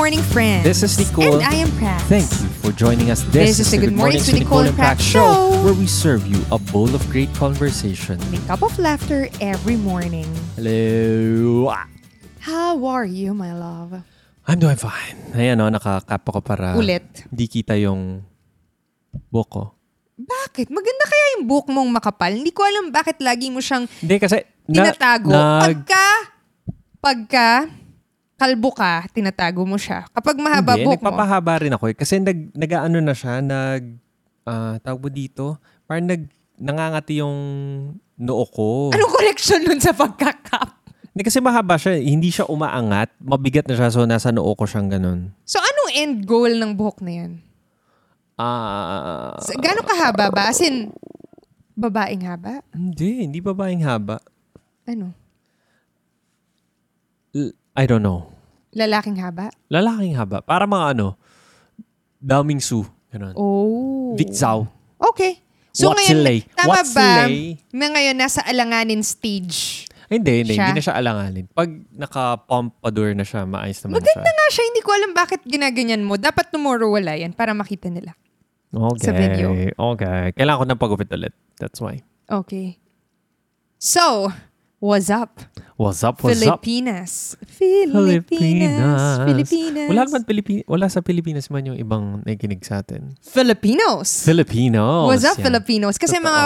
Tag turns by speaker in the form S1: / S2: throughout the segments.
S1: morning, friends.
S2: This is Nicole.
S1: And I am Pratt.
S2: Thank you for joining us.
S1: This is the Good Mornings with Nicole and Pratt show.
S2: where we serve you a bowl of great conversation.
S1: A cup of laughter every morning.
S2: Hello.
S1: How are you, my love?
S2: I'm doing fine. Ayan o, nakakap ako para
S1: Ulit.
S2: di kita yung buhok ko.
S1: Bakit? Maganda kaya yung buhok mong makapal. Hindi ko alam bakit lagi mo siyang
S2: Hindi kasi... na-
S1: tinatago.
S2: nag-
S1: Pagka, pagka, kalbo ka, tinatago mo siya. Kapag mahaba
S2: Hindi,
S1: buhok mo.
S2: nagpapahaba rin ako eh. Kasi nag, nag-ano na siya, nag... ah tawag mo dito? Parang nag, nangangati yung noo ko.
S1: Anong correction nun sa pagkakap?
S2: Hindi kasi mahaba siya. Hindi siya umaangat. Mabigat na siya. So, nasa noo ko siyang ganun.
S1: So, anong end goal ng buhok na yan?
S2: Ah...
S1: So, gano'ng kahaba ba? As in, babaeng haba?
S2: hindi. Hindi babaeng haba.
S1: Ano?
S2: I don't know.
S1: Lalaking haba?
S2: Lalaking haba. Para mga ano, Dao Mingsu. Ganun.
S1: Oh.
S2: Vic Zhao.
S1: Okay. So
S2: What's
S1: ngayon,
S2: lay?
S1: tama
S2: What's
S1: ba?
S2: lay?
S1: Na ngayon nasa alanganin stage.
S2: Ay, Hindi, hindi.
S1: Siya?
S2: Hindi na siya alanganin. Pag naka-pompadour na siya, maayos naman
S1: Maganda
S2: siya.
S1: nga siya. Hindi ko alam bakit ginaganyan mo. Dapat tomorrow wala yan para makita nila.
S2: Okay.
S1: sa video.
S2: Okay. Kailangan ko ng pagupit ulit. That's why.
S1: Okay. So, what's up?
S2: What's up? What's up?
S1: Filipinas. Filipinas. Filipinas.
S2: Wala naman Pilipi- wala sa Pilipinas man yung ibang nakikinig sa atin.
S1: Filipinos.
S2: Filipinos.
S1: What's up,
S2: yan.
S1: Filipinos? Kasi
S2: Totoo.
S1: mga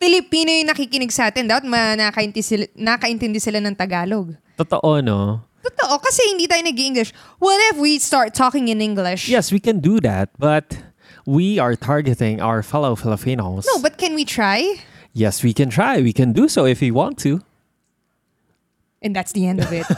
S1: Pilipino yung nakikinig sa atin. Dapat nakaintindi sila, nakaintindi sila ng Tagalog.
S2: Totoo, no?
S1: Totoo, kasi hindi tayo nag-English. What if we start talking in English?
S2: Yes, we can do that, but we are targeting our fellow Filipinos.
S1: No, but can we try?
S2: Yes, we can try. We can do so if we want to.
S1: And that's the end of it.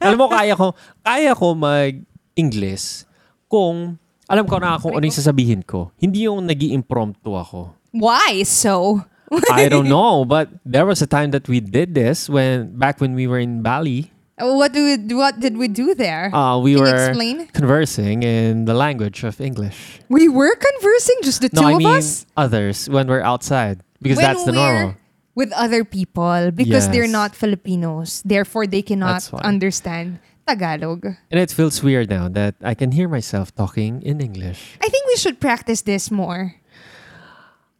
S2: Alam mo, kaya ko, kaya ko mag-English kung alam ko na kung ano yung sasabihin ko. Hindi yung nag impromptu ako.
S1: Why so?
S2: I don't know, but there was a time that we did this when back when we were in Bali.
S1: What do we, what did we do there?
S2: Uh, we
S1: Can you
S2: were
S1: explain?
S2: conversing in the language of English.
S1: we were conversing, just the
S2: No,
S1: two
S2: I
S1: of
S2: mean
S1: us?
S2: others when we're outside because
S1: when
S2: that's the normal.
S1: With other people because they're
S2: Yes.
S1: not Filipinos. Therefore, they cannot understand Tagalog.
S2: And it feels weird now that I can hear myself talking in English.
S1: I think we should practice this more.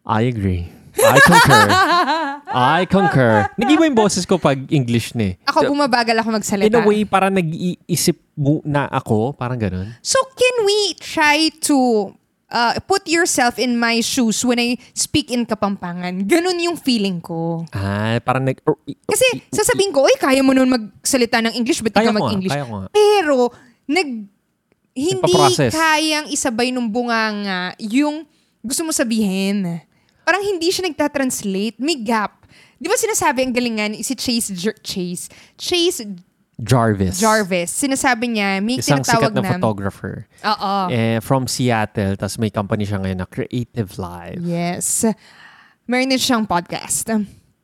S2: I agree. I concur. I concur. Nag-iba yung boses ko pag English na eh.
S1: Ako bumabagal ako magsalita.
S2: In a way, parang nag-iisip mo na ako. Parang ganun.
S1: So can we try to uh, put yourself in my shoes when I speak in Kapampangan? Ganun yung feeling ko.
S2: Ah, parang nag... or-
S1: Kasi sasabihin ko, oy, kaya mo nun magsalita ng English, ba't ka mag-English?
S2: kaya ko nga.
S1: Pero, nag, hindi kayang isabay nung bunganga yung gusto mo sabihin. Parang hindi siya nagtatranslate. May gap. Di ba sinasabi ang galingan si Chase Jer- Chase Chase
S2: Jarvis.
S1: Jarvis. Sinasabi niya, may
S2: Isang
S1: tinatawag
S2: sikat na
S1: na,
S2: photographer.
S1: Oo.
S2: Eh, from Seattle. Tapos may company siya ngayon na Creative Live.
S1: Yes. Meron din siyang podcast.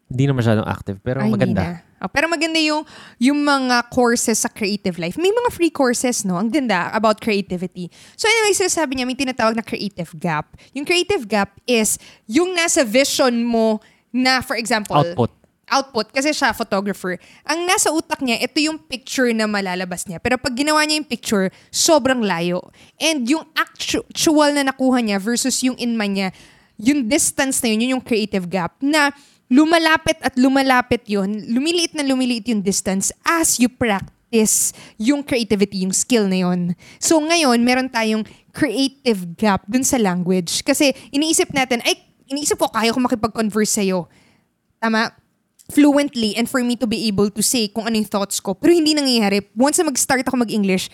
S2: Hindi na masyadong active, pero
S1: Ay,
S2: maganda.
S1: Oh, pero maganda yung, yung mga courses sa creative life. May mga free courses, no? Ang ganda about creativity. So anyway, sinasabi niya, may tinatawag na creative gap. Yung creative gap is yung nasa vision mo na, for example,
S2: Output.
S1: Output kasi siya photographer. Ang nasa utak niya, ito yung picture na malalabas niya. Pero pag ginawa niya yung picture, sobrang layo. And yung actu- actual na nakuha niya versus yung in mind niya, yung distance na yun, yun yung creative gap na lumalapit at lumalapit yun, lumiliit na lumiliit yung distance as you practice yung creativity, yung skill na yun. So ngayon, meron tayong creative gap dun sa language. Kasi iniisip natin, ay, iniisip ko, kaya ko makipag-converse sa'yo. Tama? Fluently and for me to be able to say kung ano yung thoughts ko. Pero hindi nangyayari. Once na mag-start ako mag-English,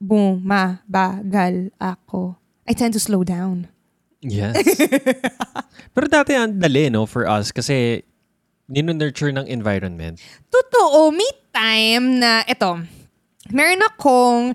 S1: bumabagal ako. I tend to slow down.
S2: Yes. pero dati ang dali, no, for us. Kasi nino-nurture ng environment.
S1: Totoo, may time na, eto, meron akong,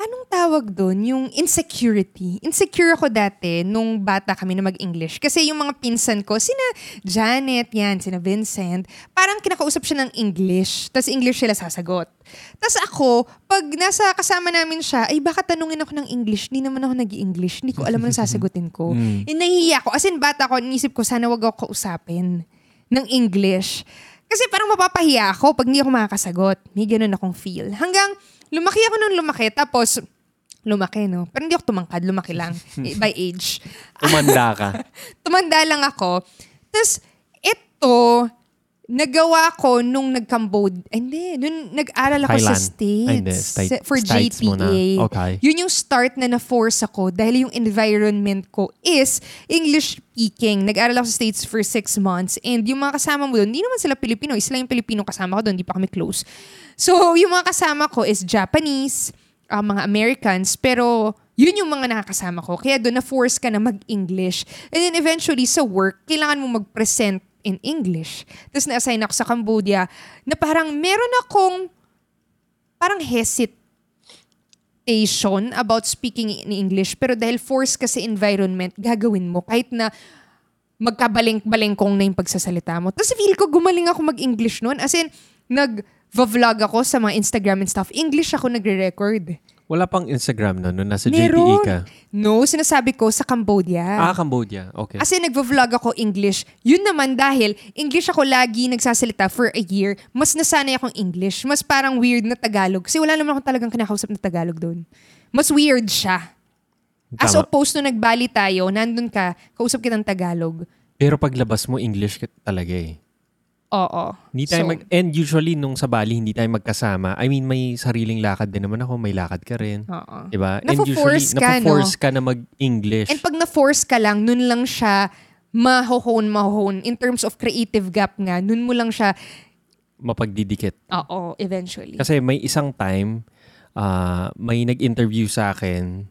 S1: anong tawag doon? Yung insecurity. Insecure ako dati nung bata kami na mag-English. Kasi yung mga pinsan ko, sina Janet, yan, sina Vincent, parang kinakausap siya ng English. Tapos English sila sasagot. Tapos ako, pag nasa kasama namin siya, ay baka tanungin ako ng English, hindi naman ako nag english Hindi ko alam anong sasagutin ko.
S2: Mm.
S1: Eh, nahihiya ako. As in, bata ko, inisip ko, sana wag ako kausapin ng English. Kasi parang mapapahiya ako pag hindi ako makakasagot. May ganun akong feel. Hanggang lumaki ako nung lumaki, tapos lumaki, no? Pero hindi ako tumangkad, lumaki lang eh, by age.
S2: Umanda ka.
S1: Tumanda lang ako. Tapos, ito, nagawa ko nung nag-Cambodia. Hindi, nung nag-aral ako sa
S2: Thailand.
S1: States.
S2: Ay, hindi.
S1: Sa- for
S2: States
S1: JPA.
S2: muna. Okay.
S1: Yun yung start na na-force ako dahil yung environment ko is English speaking. Nag-aral ako sa States for six months and yung mga kasama mo doon, hindi naman sila Pilipino. Sila yung Pilipino kasama ko doon, hindi pa kami close. So, yung mga kasama ko is Japanese, ah, mga Americans, pero yun yung mga nakakasama ko. Kaya doon na-force ka na mag-English. And then eventually sa work, kailangan mo mag-present in English. Tapos na-assign ako sa Cambodia na parang meron akong parang hesitation about speaking in English. Pero dahil force kasi environment, gagawin mo kahit na magkabalink-balingkong na yung pagsasalita mo. Tapos feel ko gumaling ako mag-English noon. As in, nag-vlog ako sa mga Instagram and stuff. English ako nagre-record.
S2: Wala pang Instagram na no? Nasa
S1: Meron.
S2: JPE ka.
S1: No, sinasabi ko sa Cambodia.
S2: Ah, Cambodia. Okay.
S1: As in, nagvo-vlog ako English. Yun naman dahil English ako lagi nagsasalita for a year. Mas nasanay akong English. Mas parang weird na Tagalog. Kasi wala naman akong talagang kinakausap na Tagalog doon. Mas weird siya. As
S2: Tama.
S1: opposed to nagbali tayo, nandun ka, kausap kitang Tagalog.
S2: Pero paglabas mo, English ka talaga eh.
S1: Oo.
S2: Hindi tayo
S1: So,
S2: mag... And usually, nung sa Bali, hindi tayo magkasama. I mean, may sariling lakad din naman ako. May lakad ka rin.
S1: Oo.
S2: Diba? And
S1: Nafo-force
S2: usually,
S1: ka,
S2: nafo-force ka na mag-English.
S1: And pag na-force ka lang, nun lang siya mahohone, mahohone. In terms of creative gap nga, nun mo lang siya,
S2: mapagdidikit.
S1: oo, eventually.
S2: Kasi may isang time, ah, may nag-interview sa akin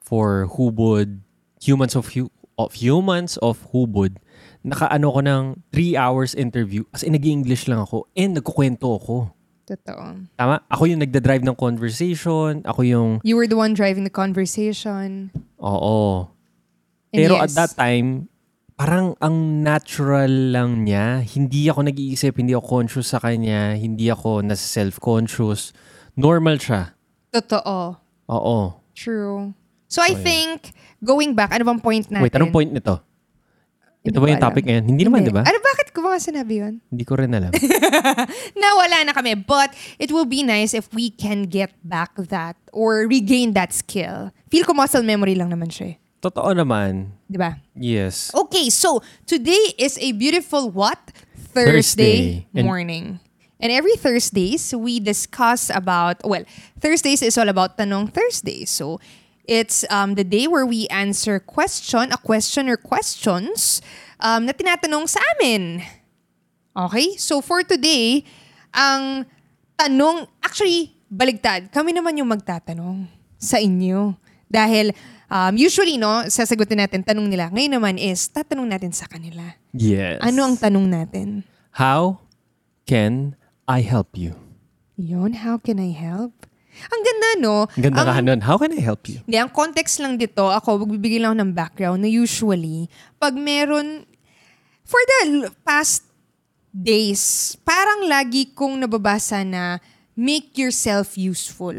S2: for Hubod, Humans of, Hu- of Humans of Hubod. Nakaano ko ng 3 hours interview. As in, nag-English lang ako and nagkukwento ako.
S1: Totoo.
S2: Tama? Ako yung nagda-drive ng conversation. Ako yung,
S1: You were the one driving the conversation.
S2: oo.
S1: And
S2: Pero
S1: yes.
S2: at that time, parang ang natural lang niya. Hindi ako nag-iisip, hindi ako conscious sa kanya, hindi ako nasa self-conscious. Normal siya.
S1: Totoo.
S2: Oo.
S1: True. So I
S2: Oh,
S1: think, going back, ano bang point natin?
S2: Wait, anong point nito?
S1: Hindi
S2: Ito ba yung topic ngayon? Hindi naman, di ba?
S1: Ano, bakit ko ba sinabi yun?
S2: Hindi ko rin alam.
S1: Nawala na kami. But it will be nice if we can get back that or regain that skill. Feel ko muscle memory lang naman siya eh.
S2: Totoo naman.
S1: Di ba?
S2: Yes.
S1: Okay, so today is a beautiful what?
S2: Thursday.
S1: Thursday,
S2: And-
S1: morning. And every Thursdays, we discuss about, well, Thursdays is all about Tanong Thursday. So it's um, the day where we answer question, a question or questions um, na tinatanong sa amin. Okay? So for today, ang tanong, actually, baligtad. Kami naman yung magtatanong sa inyo. Dahil um, usually, no, sasagutin natin tanong nila. Ngayon naman is, tatanong natin sa kanila.
S2: Yes.
S1: Ano ang tanong natin?
S2: How can I help you?
S1: Yun, how can I help? Ang ganda, no?
S2: Ang ganda
S1: ang,
S2: ka nun. How can I help you?
S1: Hindi, ang context lang dito, ako, magbibigay lang ako ng background na usually, pag meron, for the past days, parang lagi kong nababasa na make yourself useful.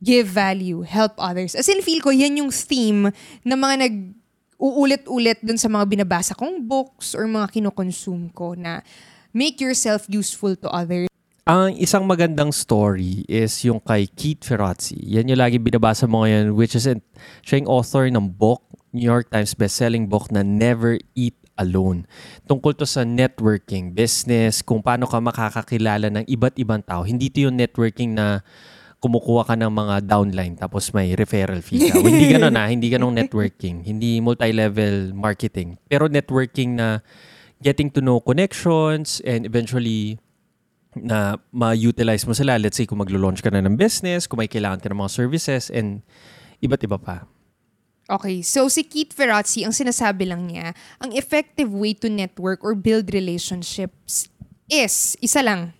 S1: Give value, help others. As in, feel ko, yan yung theme na mga nag uulit-ulit dun sa mga binabasa kong books or mga kinokonsume ko na make yourself useful to others.
S2: Ang isang magandang story is yung kay Keith Ferrazzi. Yan yung lagi binabasa mo ngayon, which is in, siya yung author ng book, New York Times bestselling book na Never Eat Alone. Tungkol to sa networking, business, kung paano ka makakakilala ng iba't ibang tao. Hindi to yung networking na kumukuha ka ng mga downline tapos may referral fee ka. hindi ganun na, hindi ganun networking. Hindi multi-level marketing. Pero networking na getting to know connections and eventually na ma-utilize mo sila. Let's say kung maglo-launch ka na ng business, kung may kailangan ka ng mga services, and iba't iba pa.
S1: Okay, so si Keith Ferrazzi, ang sinasabi lang niya, ang effective way to network or build relationships is, isa lang,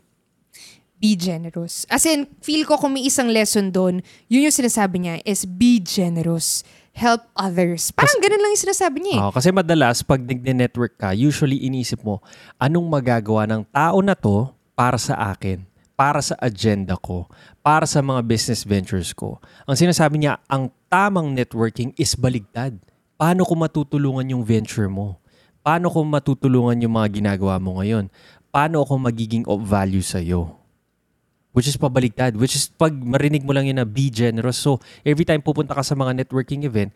S1: be generous. As in, feel ko kung may isang lesson doon, yun yung sinasabi niya is be generous. Help others. Parang ganun lang yung sinasabi niya eh.
S2: Oo, kasi madalas, pag nag-network ka, usually inisip mo, anong magagawa ng tao na to para sa akin? para sa agenda ko, para sa mga business ventures ko. Ang sinasabi niya, ang tamang networking is baligtad. Paano ko matutulungan yung venture mo? Paano ko matutulungan yung mga ginagawa mo ngayon? paano ako magiging of value sa'yo? Which is pabaligtad. Which is pag marinig mo lang yun na be generous. So, every time pupunta ka sa mga networking event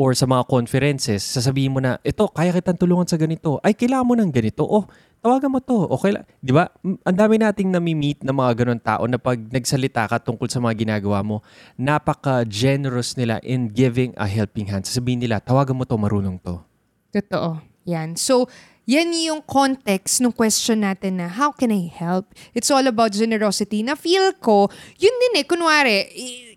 S2: or sa mga conferences, sasabihin mo na, ito, kaya kitang tulungan sa ganito. Ay, kailangan mo ng ganito. Oh, tawagan mo to. Okay. Di ba? Ang dami nating nami-meet na mga ganun tao na pag nagsalita ka tungkol sa mga ginagawa mo, napaka-generous nila in giving a helping hand. Sasabihin nila, tawagan mo to, marunong to.
S1: Totoo. Yan. So, yan yung context ng question natin na how can I help? It's all about generosity. Na feel ko, yun din eh, kunwari,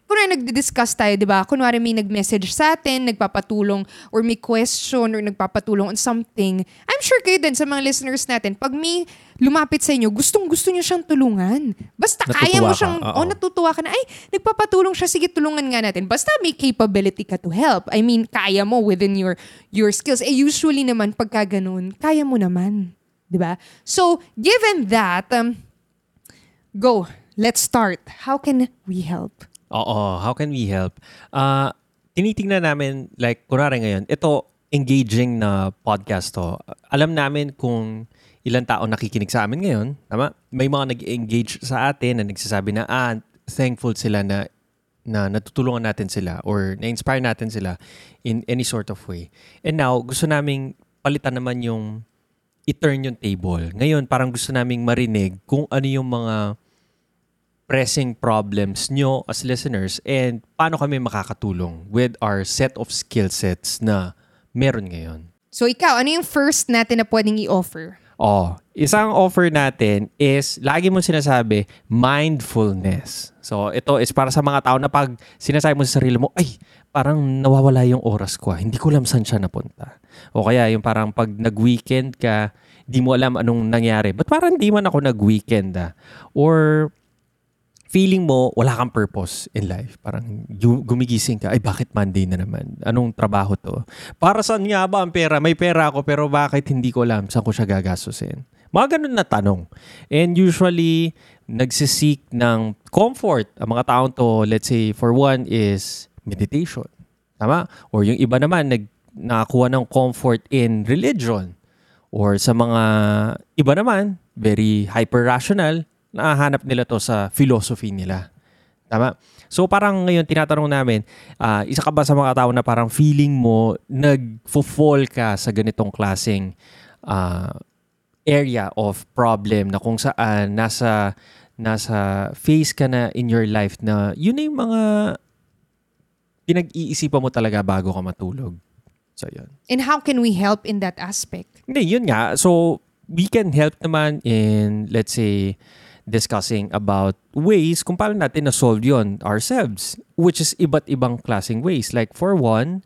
S1: kunwari nagdi-discuss tayo, di ba? Kunwari may nag-message sa atin, nagpapatulong, or may question, or nagpapatulong on something. I'm sure kayo din sa mga listeners natin, pag may lumapit sa inyo, gustong gusto niyo siyang tulungan. Basta kaya mo
S2: Natutuwa ka,
S1: siyang,
S2: oo.
S1: oh, natutuwa ka na, ay, nagpapatulong siya, sige, tulungan nga natin. Basta may capability ka to help. I mean, kaya mo within your your skills. Eh, usually naman, pagka ganun, kaya mo naman. Di ba? So, given that, um, go. Let's start. How can we help?
S2: Oo, how can we help? Ah, tinitingnan namin, like, kunwari ngayon, ito, engaging na podcast to. Alam namin kung ilang tao nakikinig sa amin ngayon. Tama? May mga nag-engage sa atin na nagsasabi na, ah, thankful sila na na natutulungan natin sila or na-inspire natin sila in any sort of way. And now, gusto naming palitan naman yung i-turn yung table. Ngayon, parang gusto naming marinig kung ano yung mga pressing problems nyo as listeners and paano kami makakatulong with our set of skill sets na meron ngayon.
S1: So, ikaw, ano yung first natin na pwedeng i-offer?
S2: Oh, isang offer natin is, lagi mo sinasabi, mindfulness. So, ito is para sa mga tao na pag sinasabi mo sa sarili mo, ay, parang nawawala yung oras ko. ah. Hindi ko alam saan siya napunta. O kaya yung parang pag nag-weekend ka, di mo alam anong nangyari. But parang di man ako nag-weekend ah. Or feeling mo wala kang purpose in life. Parang gumigising ka, ay bakit Monday na naman? Anong trabaho to? Para saan nga ba ang pera? May pera ako pero bakit hindi ko alam saan ko siya gagastusin? Mga ganun na tanong. And usually, nagsisik ng comfort. Ang mga taong to, let's say, for one is meditation. Tama? Or yung iba naman, nag, nakakuha ng comfort in religion. Or sa mga iba naman, very hyper-rational, nahanap nila to sa philosophy nila. Tama? So parang ngayon tinatanong namin, ah, isa ka ba sa mga tao na parang feeling mo nag-fall ka sa ganitong klaseng ah, area of problem na kung saan nasa nasa phase ka na in your life na yun na yung mga pinag-iisipan mo talaga bago ka matulog. So yun.
S1: And how can we help in that aspect?
S2: Hindi, yun nga. So, we can help naman in, let's say, discussing about ways kung paano natin na-solve yun ourselves. Which is iba't ibang klaseng ways. Like, for one,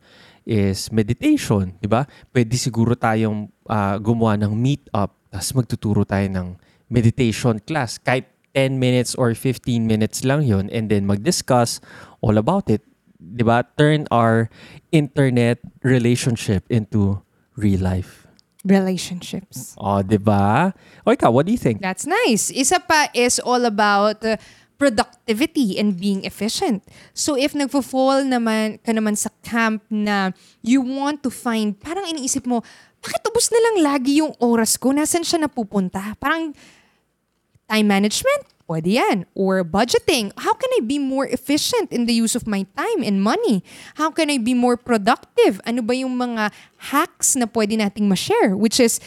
S2: is meditation, di ba? Pwede siguro tayong ah, gumawa ng meet-up tapos magtuturo tayo ng meditation class. Kahit 10 minutes or 15 minutes lang yun and then mag-discuss all about it. Di ba? Turn our internet relationship into real life.
S1: Relationships.
S2: Oh, 'di ba? O ikaw, what do you think?
S1: That's nice. Isa pa is all about uh, productivity and being efficient. So if nagfo-fall naman ka naman sa camp na you want to find, parang iniisip mo, bakit ubus na lang lagi yung oras ko? Nasaan siya napupunta? Parang time management, pwede yan. Or budgeting. How can I be more efficient in the use of my time and money? How can I be more productive? Ano ba yung mga hacks na pwede nating ma-share? Which is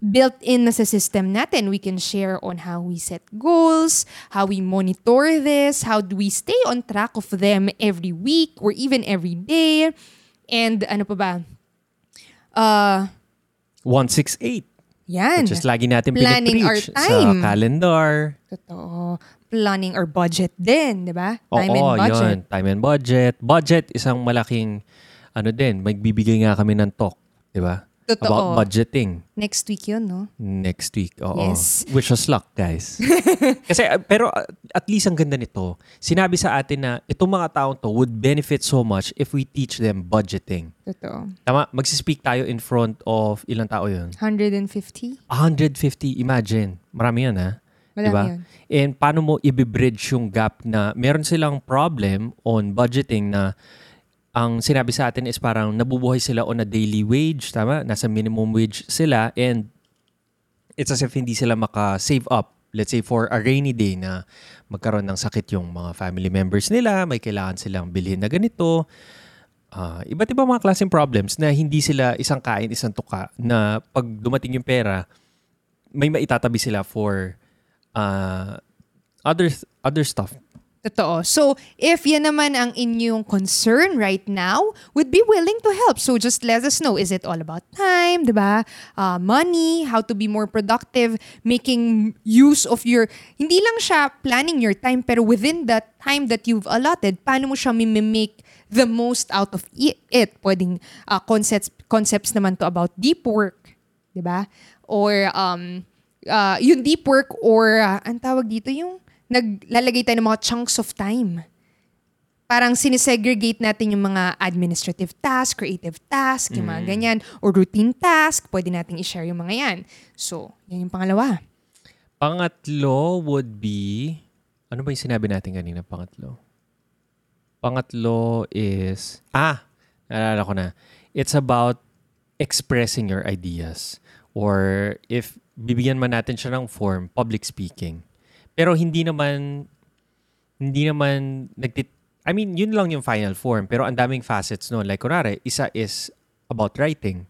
S1: built in na sa system natin. We can share on how we set goals, how we monitor this, how do we stay on track of them every week or even every day. And ano pa ba? Uh,
S2: 168.
S1: Yan.
S2: Which is lagi natin
S1: Planning our
S2: pinipreach sa calendar.
S1: Totoo. Planning or budget din, di ba?
S2: Oo,
S1: Time and budget.
S2: yun. Time and budget. Budget, isang malaking, ano din, magbibigay nga kami ng talk. Di ba?
S1: Totoo.
S2: About budgeting.
S1: Next week yun, no?
S2: Next week. Oo.
S1: Yes.
S2: Wish us luck, guys. Kasi, uh, pero uh, at least ang ganda nito, sinabi sa atin na itong mga taong to would benefit so much if we teach them budgeting.
S1: Totoo.
S2: Tama, magsispeak tayo in front of ilang tao yun?
S1: 150?
S2: 150, imagine. Marami yan, ha?
S1: Marami
S2: Diba?
S1: yun.
S2: And paano mo i-bridge yung gap na meron silang problem on budgeting na ang sinabi sa atin is parang nabubuhay sila on a daily wage, tama? Nasa minimum wage sila and it's as if hindi sila maka-save up. Let's say for a rainy day na magkaroon ng sakit yung mga family members nila, may kailangan silang bilhin na ganito. Uh, iba't ibang mga klaseng problems na hindi sila isang kain, isang tuka na pag dumating yung pera, may maitatabi sila for uh, other other stuff
S1: Totoo. So, if yan naman ang inyong concern right now, would be willing to help. So, just let us know. Is it all about time, di ba? Uh, money, how to be more productive, making use of your, hindi lang siya planning your time, pero within that time that you've allotted, paano mo siya make the most out of it? Pwedeng uh, concepts, concepts naman to about deep work, di ba? Or, um, uh, yung deep work or, uh, ang tawag dito, yung naglalagay tayo ng mga chunks of time. Parang sinisegregate natin yung mga administrative task, creative task, yung mga mm. ganyan, or routine task, pwede natin i-share yung mga yan. So, yan yung pangalawa.
S2: Pangatlo would be, ano ba yung sinabi natin kanina, pangatlo? Pangatlo is, ah, naalala ko na. It's about expressing your ideas. Or if bibigyan man natin siya ng form, public speaking. Pero hindi naman, hindi naman nagtit... I mean, yun lang yung final form. Pero ang daming facets no. Like, kunwari, isa is about writing.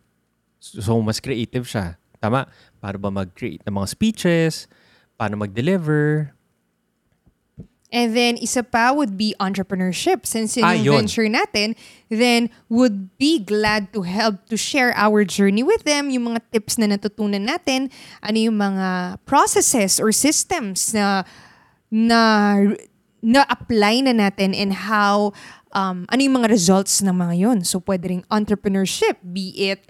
S2: So, mas creative siya. Tama? Paano ba mag-create ng mga speeches? Paano mag-deliver?
S1: And then, isa pa would be entrepreneurship. Since yun ah, yung venture natin, then would be glad to help to share our journey with them, yung mga tips na natutunan natin, ano yung mga processes or systems na na na-apply na natin and how um, ano yung mga results ng mga yon. So, pwede rin entrepreneurship, be it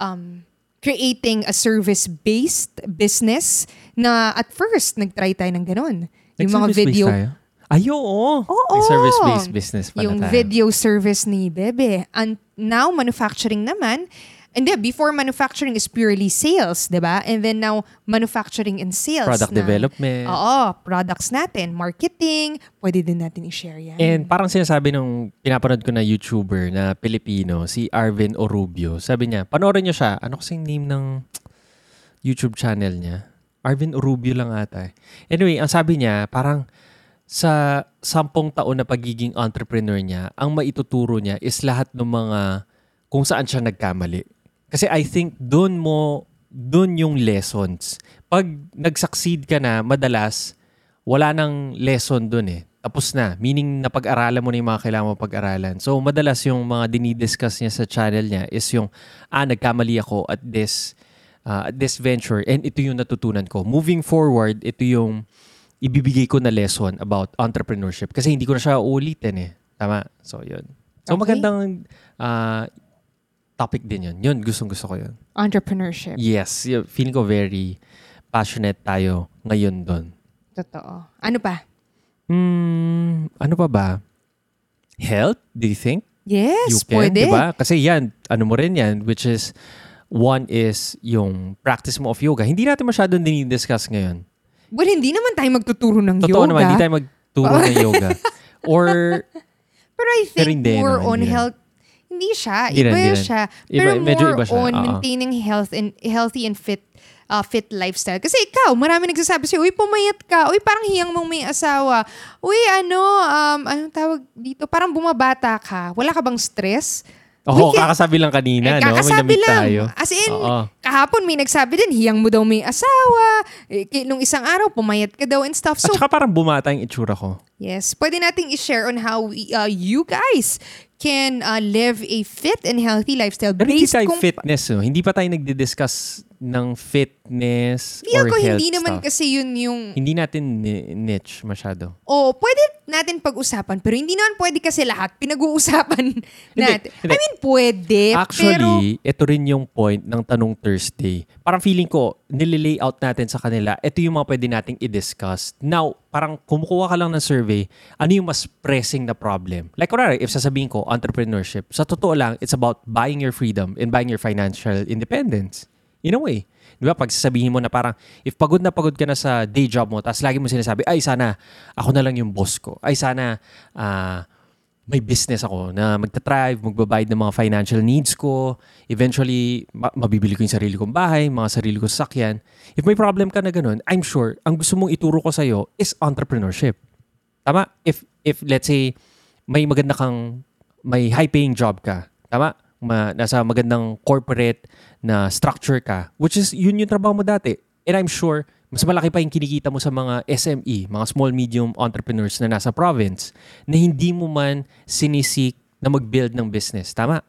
S1: um, creating a service-based business na at first, nag-try tayo ng ganun yung mga video.
S2: Tayo? Ay, oo.
S1: Oo.
S2: service-based business pala
S1: Yung
S2: tayo.
S1: video service ni Bebe. And now, manufacturing naman. And then, before manufacturing is purely sales, di ba? And then now, manufacturing and sales.
S2: Product
S1: na,
S2: development.
S1: Oo, products natin. Marketing, pwede din natin i-share yan.
S2: And parang sinasabi nung pinapanood ko na YouTuber na Pilipino, si Arvin Orubio, sabi niya, panoorin niyo siya. Ano kasing name ng YouTube channel niya? Arvin Rubio lang ata. Eh. Anyway, ang sabi niya, parang sa sampung taon na pagiging entrepreneur niya, ang maituturo niya is lahat ng mga kung saan siya nagkamali. Kasi I think doon mo, doon yung lessons. Pag nag-succeed ka na, madalas, wala nang lesson doon eh. Tapos na. Meaning, napag-aralan mo na yung mga kailangan mo pag-aralan. So, madalas yung mga dinidiscuss niya sa channel niya is yung, ah, nagkamali ako at this uh, this venture and ito yung natutunan ko. Moving forward, ito yung ibibigay ko na lesson about entrepreneurship kasi hindi ko na siya uulitin eh. Tama? So, yun. So, okay. magandang uh, topic din yun. Yun, gustong gusto ko yun.
S1: Entrepreneurship.
S2: Yes. Feeling ko very passionate tayo ngayon doon.
S1: Totoo. Ano pa?
S2: Hmm, ano pa ba? Health, do you think?
S1: Yes,
S2: you can,
S1: pwede.
S2: Diba? Kasi yan, ano mo rin yan, which is One is yung practice mo of yoga. Hindi natin masyadong dinidiscuss ngayon.
S1: Well, hindi naman tayo magtuturo ng
S2: Totoo
S1: yoga.
S2: Totoo naman, hindi tayo magturo ng yoga. Or,
S1: Pero I think pero more no, on health, hindi siya.
S2: Hindi
S1: iba
S2: rin,
S1: siya.
S2: Iba,
S1: pero
S2: medyo
S1: more
S2: iba siya.
S1: on
S2: Uh-oh.
S1: maintaining health and healthy and fit uh, fit lifestyle. Kasi ikaw, marami nagsasabi sa'yo, uy, pumayat ka. Uy, parang hiyang mong may asawa. Uy, ano, um, anong tawag dito? Parang bumabata ka. Wala ka bang stress?
S2: Oo, oh, kakasabi lang kanina, eh, no?
S1: Kakasabi lang.
S2: tayo.
S1: As in,
S2: Oo.
S1: kahapon may nagsabi din, hiyang mo daw may asawa. Eh, nung isang araw, pumayat ka daw and stuff. So,
S2: At saka parang bumata yung itsura ko.
S1: Yes. Pwede nating i-share on how we, uh, you guys can uh, live a fit and healthy lifestyle.
S2: Pero hindi tayo
S1: kung,
S2: fitness, no? Hindi pa tayo nagdi-discuss ng fitness
S1: Feel
S2: or
S1: ko
S2: health
S1: hindi naman
S2: stuff.
S1: kasi yun yung...
S2: Hindi natin niche masyado.
S1: Oh, pwede natin pag-usapan, pero hindi naman pwede kasi lahat pinag-uusapan natin. Hindi, hindi. I mean, pwede,
S2: Actually,
S1: pero...
S2: ito rin yung point ng Tanong Thursday. Parang feeling ko, nililayout natin sa kanila, ito yung mga pwede nating i-discuss. Now, parang kumukuha ka lang ng survey, ano yung mas pressing na problem? Like, kunwari, if sasabihin ko, entrepreneurship, sa totoo lang, it's about buying your freedom and buying your financial independence. In a way. Di ba? Pag sasabihin mo na parang, if pagod na pagod ka na sa day job mo, tapos lagi mo sinasabi, ay sana, ako na lang yung boss ko. Ay sana, uh, may business ako na magta-thrive, magbabayad ng mga financial needs ko, eventually ma- mabibili ko yung sarili kong bahay, mga sarili kong sakyan. If may problem ka na ganun, I'm sure ang gusto mong ituro ko sa'yo is entrepreneurship. Tama? If, if let's say, may maganda kang, may high-paying job ka, tama? Ma, nasa magandang corporate na structure ka, which is yun yung trabaho mo dati. And I'm sure, mas malaki pa yung kinikita mo sa mga SME, mga small medium entrepreneurs na nasa province na hindi mo man sinisik na mag-build ng business. Tama?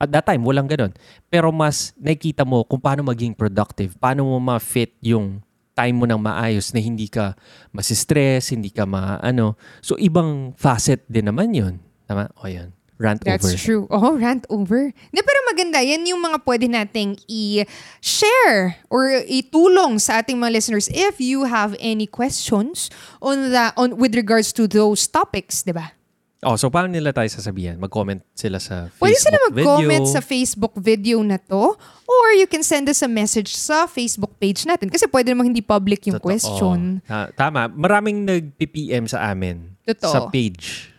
S2: At that time, walang ganun. Pero mas nakikita mo kung paano maging productive, paano mo ma-fit yung time mo ng maayos na hindi ka masistress, hindi ka ma-ano. So, ibang facet din naman yun. Tama? O, yan. Rant
S1: That's
S2: over.
S1: true. Oh, rant over. De, pero maganda, yan yung mga pwede nating i-share or itulong sa ating mga listeners if you have any questions on the on with regards to those topics, di ba?
S2: Oh, so paano nila tayo sasabihan? Mag-comment sila sa Facebook
S1: Pwede sila mag-comment
S2: video.
S1: sa Facebook video na to or you can send us a message sa Facebook page natin kasi pwede namang hindi public yung
S2: Totoo.
S1: question.
S2: Ta- tama. Maraming nag-PPM sa amin.
S1: Totoo.
S2: Sa page.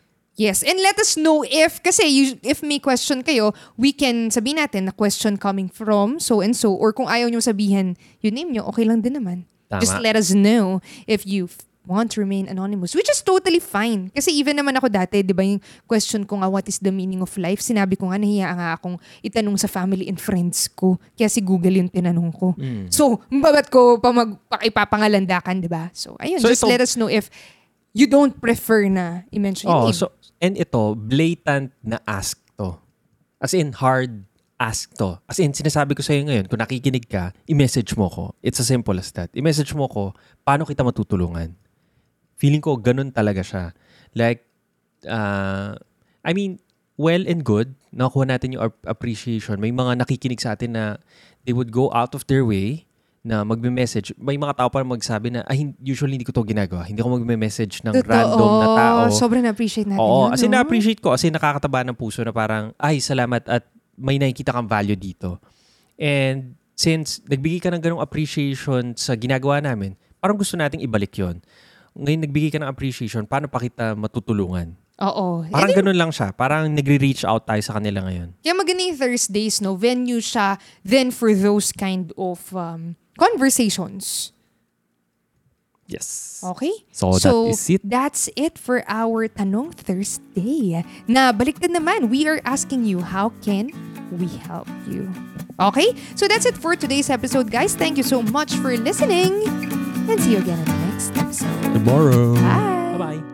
S1: Yes, and let us know if, kasi you, if may question kayo, we can sabihin natin na question coming from so and so or kung ayaw nyo sabihin yung name nyo, okay lang din naman.
S2: Tama.
S1: Just let us know if you want to remain anonymous, which is totally fine. Kasi even naman ako dati, di ba yung question ko nga, what is the meaning of life? Sinabi ko nga, nahiya nga akong itanong sa family and friends ko. Kaya si Google yung tinanong ko.
S2: Mm.
S1: So, babat ko pa magpakipapangalandakan, di ba? So, ayun,
S2: So,
S1: just
S2: ito-
S1: let us know if you don't prefer na i-mention
S2: Oh,
S1: name.
S2: so, and ito, blatant na ask to. As in, hard ask to. As in, sinasabi ko sa'yo ngayon, kung nakikinig ka, i-message mo ko. It's as simple as that. I-message mo ko, paano kita matutulungan? Feeling ko, ganun talaga siya. Like, uh, I mean, well and good, nakuha natin yung ap- appreciation. May mga nakikinig sa atin na they would go out of their way na magme-message. May mga tao pa magsabi na, ay, usually hindi ko to ginagawa. Hindi ko magme-message ng
S1: Totoo.
S2: random na tao.
S1: Sobrang na-appreciate natin
S2: Oo,
S1: yun.
S2: as in
S1: no?
S2: na-appreciate ko. As in nakakataba ng puso na parang, ay, salamat at may nakikita kang value dito. And since nagbigay ka ng ganong appreciation sa ginagawa namin, parang gusto nating ibalik yon. Ngayon nagbigay ka ng appreciation, paano pa kita matutulungan?
S1: Oo.
S2: Parang
S1: di-
S2: ganun lang siya. Parang nagre-reach out tayo sa kanila ngayon.
S1: Kaya maganda yung Thursdays, no? Venue siya then for those kind of um, conversations.
S2: Yes.
S1: Okay?
S2: So, that is it.
S1: That's it for our Tanong Thursday. Na baliktad naman, we are asking you, how can we help you? Okay? So that's it for today's episode, guys. Thank you so much for listening. And see you again in the next episode.
S2: Tomorrow.
S1: Bye!
S2: Bye-bye.